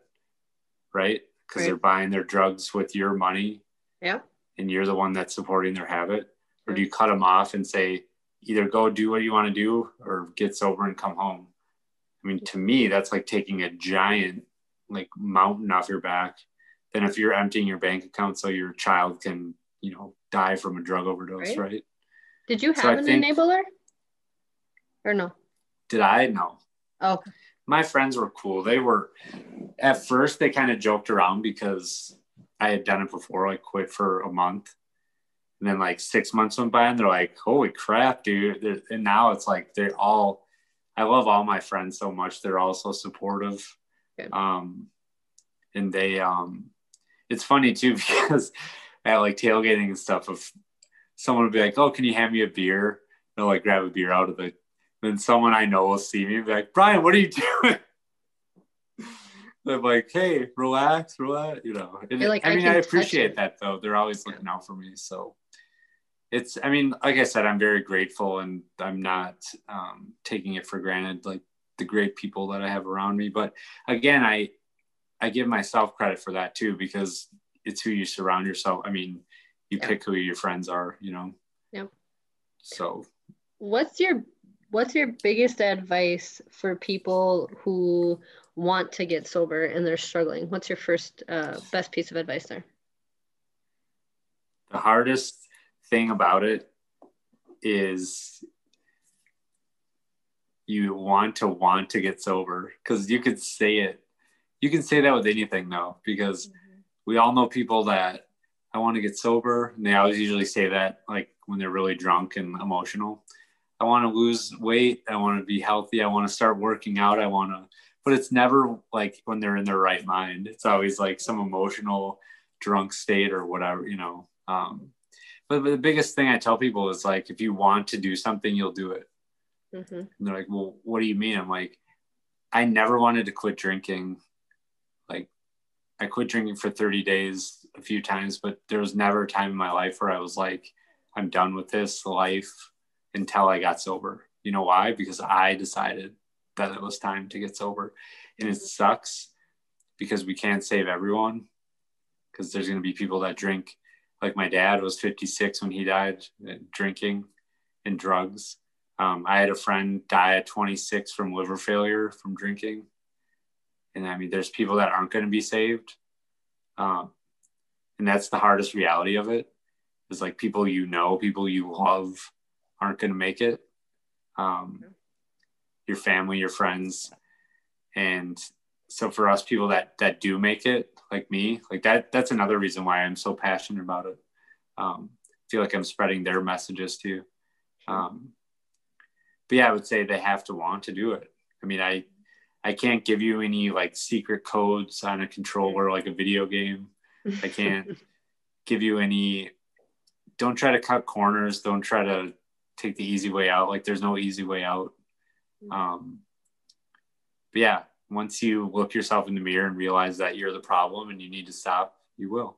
right? Because they're buying their drugs with your money Yeah. and you're the one that's supporting their habit? Or do you cut them off and say, either go do what you want to do or get sober and come home? I mean, to me, that's like taking a giant like mountain off your back than if you're emptying your bank account so your child can, you know, die from a drug overdose, right? right? Did you have so an think, enabler? Or no? Did I? No. Oh. My friends were cool. They were at first they kind of joked around because I had done it before, like quit for a month. And then like six months went by and they're like, holy crap, dude. And now it's like they're all I love all my friends so much. They're all so supportive. Good. Um and they um it's funny too because at like tailgating and stuff if someone would be like, Oh, can you hand me a beer? They'll like grab a beer out of the then someone I know will see me and be like, Brian, what are you doing? I'm like, hey, relax, relax, you know. like, I, I mean, I appreciate that though. They're always looking out for me. So it's, I mean, like I said, I'm very grateful and I'm not um, taking it for granted, like the great people that I have around me. But again, I, I give myself credit for that too, because it's who you surround yourself. I mean, you pick who your friends are, you know? Yep. So what's your what's your biggest advice for people who want to get sober and they're struggling? What's your first uh, best piece of advice there? The hardest thing about it is you want to want to get sober because you could say it. You can say that with anything though, because mm-hmm. We all know people that I want to get sober, and they always usually say that like when they're really drunk and emotional. I want to lose weight. I want to be healthy. I want to start working out. I want to, but it's never like when they're in their right mind. It's always like some emotional drunk state or whatever, you know. Um, but, but the biggest thing I tell people is like, if you want to do something, you'll do it. Mm-hmm. And they're like, well, what do you mean? I'm like, I never wanted to quit drinking. I quit drinking for 30 days a few times, but there was never a time in my life where I was like, I'm done with this life until I got sober. You know why? Because I decided that it was time to get sober. And it sucks because we can't save everyone because there's going to be people that drink. Like my dad was 56 when he died uh, drinking and drugs. Um, I had a friend die at 26 from liver failure from drinking. And I mean, there's people that aren't going to be saved. Um, and that's the hardest reality of it is like people you know, people you love aren't going to make it. Um, your family, your friends, and so for us people that that do make it, like me, like that, that's another reason why I'm so passionate about it. Um, feel like I'm spreading their messages too. Um, but yeah, I would say they have to want to do it. I mean, I I can't give you any like secret codes on a controller like a video game. I can't give you any. Don't try to cut corners. Don't try to take the easy way out. Like there's no easy way out. Mm-hmm. Um, but yeah, once you look yourself in the mirror and realize that you're the problem and you need to stop, you will.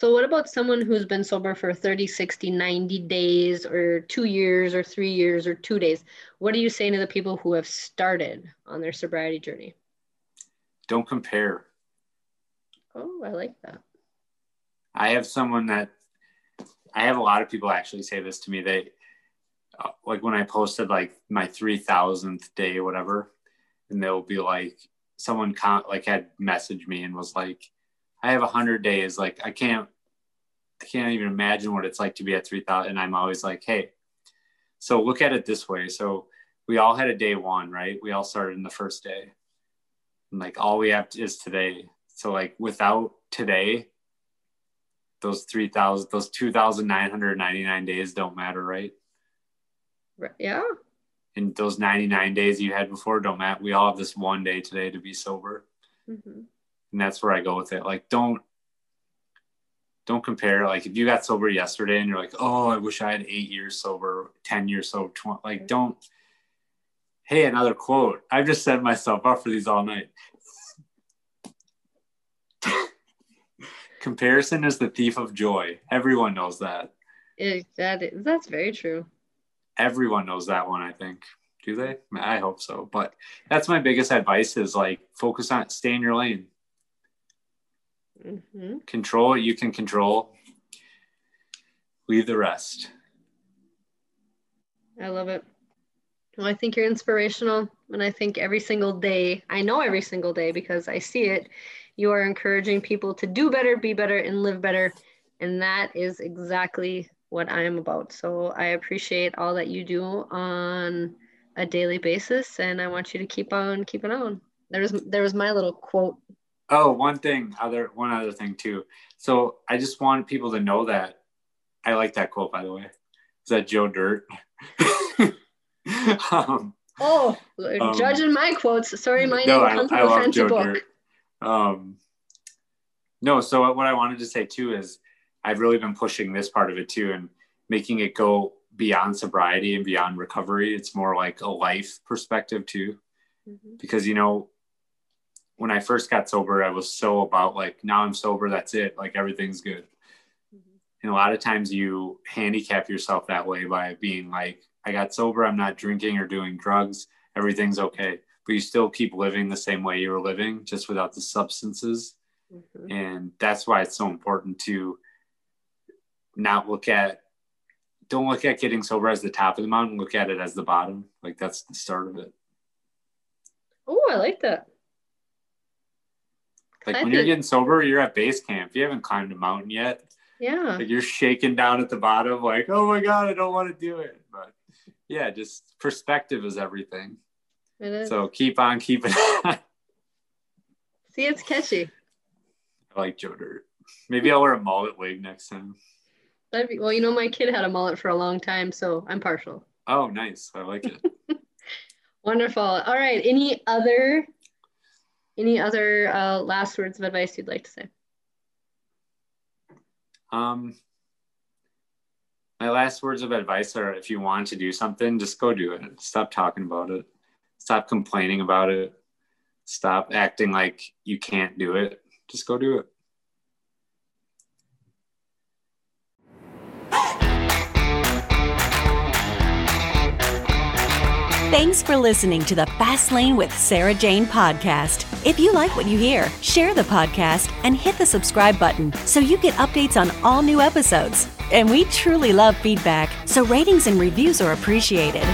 So, what about someone who's been sober for 30, 60, 90 days, or two years, or three years, or two days? What are you saying to the people who have started on their sobriety journey? Don't compare. Oh, I like that. I have someone that I have a lot of people actually say this to me. They uh, like when I posted like my 3000th day or whatever, and they'll be like, someone con- like had messaged me and was like, I have a hundred days. Like I can't, I can't even imagine what it's like to be at 3000. And I'm always like, Hey, so look at it this way. So we all had a day one, right? We all started in the first day. And like all we have is today. So like without today, those 3000 those 2999 days don't matter right yeah and those 99 days you had before don't matter we all have this one day today to be sober mm-hmm. And that's where i go with it like don't don't compare like if you got sober yesterday and you're like oh i wish i had eight years sober 10 years sober 20 like don't hey another quote i've just set myself up for these all night Comparison is the thief of joy. Everyone knows that. It, that is, that's very true. Everyone knows that one, I think. Do they? I hope so. But that's my biggest advice is like focus on stay in your lane. Mm-hmm. Control what you can control. Leave the rest. I love it. Well, I think you're inspirational. And I think every single day, I know every single day because I see it, you are encouraging people to do better, be better, and live better. And that is exactly what I am about. So I appreciate all that you do on a daily basis, and I want you to keep on keeping on. There was there was my little quote. Oh, one thing, other one other thing too. So I just want people to know that I like that quote by the way. Is that Joe Dirt? um, oh, um, judging my quotes. Sorry, my no, name comes I, a fancy book. Dirt. Um, no, so what I wanted to say too is I've really been pushing this part of it too and making it go beyond sobriety and beyond recovery. It's more like a life perspective too. Mm-hmm. Because, you know, when I first got sober, I was so about like, now I'm sober, that's it. Like everything's good. Mm-hmm. And a lot of times you handicap yourself that way by being like, I got sober, I'm not drinking or doing drugs, everything's okay. But you still keep living the same way you were living, just without the substances. Mm-hmm. And that's why it's so important to not look at don't look at getting sober as the top of the mountain look at it as the bottom like that's the start of it oh i like that like when you're getting sober you're at base camp you haven't climbed a mountain yet yeah like you're shaking down at the bottom like oh my god i don't want to do it but yeah just perspective is everything it is. so keep on keeping on see it's catchy i like joe dirt maybe i'll wear a mullet wig next time That'd be, well, you know, my kid had a mullet for a long time, so I'm partial. Oh, nice. I like it. Wonderful. All right. Any other any other uh, last words of advice you'd like to say? Um, my last words of advice are: if you want to do something, just go do it. Stop talking about it. Stop complaining about it. Stop acting like you can't do it. Just go do it. Thanks for listening to the Fast Lane with Sarah Jane podcast. If you like what you hear, share the podcast and hit the subscribe button so you get updates on all new episodes. And we truly love feedback, so ratings and reviews are appreciated.